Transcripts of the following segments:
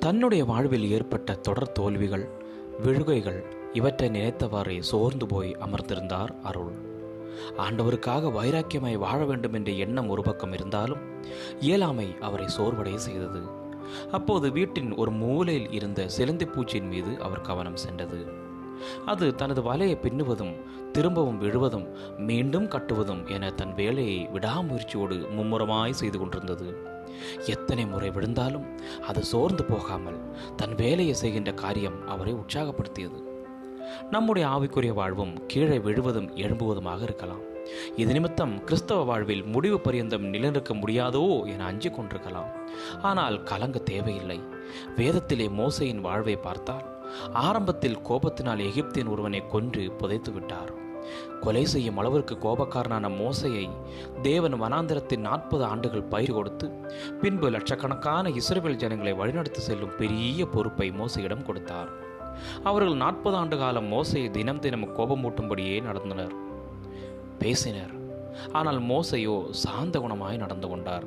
தன்னுடைய வாழ்வில் ஏற்பட்ட தொடர் தோல்விகள் விழுகைகள் இவற்றை நினைத்தவாறே சோர்ந்து போய் அமர்ந்திருந்தார் அருள். ஆண்டவருக்காக வைராக்கியமாய் வாழ வேண்டும் என்ற எண்ணம் ஒரு பக்கம் இருந்தாலும் இயலாமை அவரை சோர்வடைய செய்தது. அப்போது வீட்டின் ஒரு மூலையில் இருந்த சிலந்தி பூச்சியின் மீது அவர் கவனம் சென்றது. அது தனது வலையை பின்னுவதும் திரும்பவும் விழுவதும் மீண்டும் கட்டுவதும் என தன் வேலையை விடாமுயற்சியோடு மும்முரமாய் செய்து கொண்டிருந்தது. எத்தனை முறை விழுந்தாலும் அது சோர்ந்து போகாமல் தன் வேலையை செய்கின்ற காரியம் அவரை உற்சாகப்படுத்தியது. நம்முடைய ஆவிக்குரிய வாழ்வும் கீழே விழுவதும் எழும்புவதுமாக இருக்கலாம். இது நிமித்தம் கிறிஸ்தவ வாழ்வில் முடிவு பரியந்தம் நிலநிற்க முடியாதோ என அஞ்சிக் கொண்டிருக்கலாம். ஆனால் கலங்க தேவையில்லை. வேதத்திலே மோசையின் வாழ்வை பார்த்தால் ஆரம்பத்தில் கோபத்தினால் எகிப்தின் ஒருவனை கொன்று புதைத்து விட்டார் கொலை செய்யும் அளவிற்கு கோபக்காரனான மோசையை தேவன் வனாந்திரத்தின் நாற்பது ஆண்டுகள் பயிர் கொடுத்து பின்பு லட்சக்கணக்கான இஸ்ரேல் ஜனங்களை வழிநடத்தி செல்லும் பெரிய பொறுப்பை மோசையிடம் கொடுத்தார். அவர்கள் நாற்பது ஆண்டு காலம் மோசையை தினம் தினம் கோபமூட்டும்படியே நடந்தனர். பேசினர். ஆனால் மோசையோ சாந்த குணமாய் நடந்து கொண்டார்.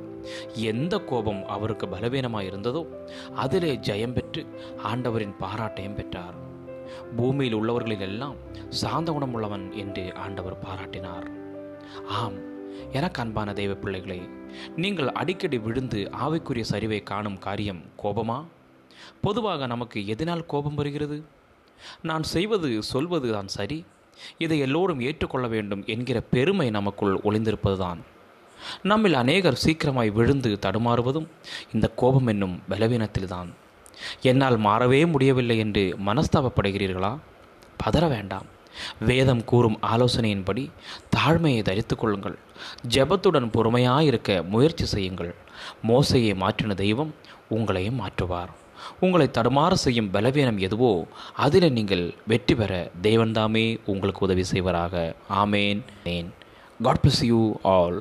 எந்த கோபம் அவருக்கு பலவீனமாய் இருந்ததோ அதிலே ஜெயம் பெற்று ஆண்டவரின் பாராட்டையும் பெற்றார். பூமியில் உள்ளவர்களில் எல்லாம் சாந்த குணம் உள்ளவன் என்று ஆண்டவர் பாராட்டினார். ஆம் எனக்கு அன்பான தெய்வ பிள்ளைகளே நீங்கள் அடிக்கடி விழுந்து ஆவிக்குரிய சரிவை காணும் காரியம் கோபமா? பொதுவாக நமக்கு எதனால் கோபம் வருகிறது? நான் செய்வது சொல்வது தான் சரி. இதை எல்லோரும் ஏற்றுக்கொள்ள வேண்டும் என்கிற பெருமை நமக்குள் ஒளிந்திருப்பதுதான். நம்மில் அநேகர் சீக்கிரமாய் விழுந்து தடுமாறுவதும் இந்த கோபம் என்னும் பலவீனத்தில்தான். என்னால் மாறவே முடியவில்லை என்று மனஸ்தாபப்படுகிறீர்களா? பதற வேண்டாம். வேதம் கூறும் ஆலோசனையின்படி தாழ்மையை தரித்து கொள்ளுங்கள். ஜெபத்துடன் பொறுமையாயிருக்க முயற்சி செய்யுங்கள். மோசையை மாற்றின தெய்வம் உங்களையும் மாற்றுவார். உங்களை தடுமாற செய்யும் பலவீனம் எதுவோ அதில் நீங்கள் வெற்றி பெற தெய்வன்தாமே உங்களுக்கு உதவி செய்வராக. ஆமேன். ஏன் காட் பிளஸ் யூ ஆல்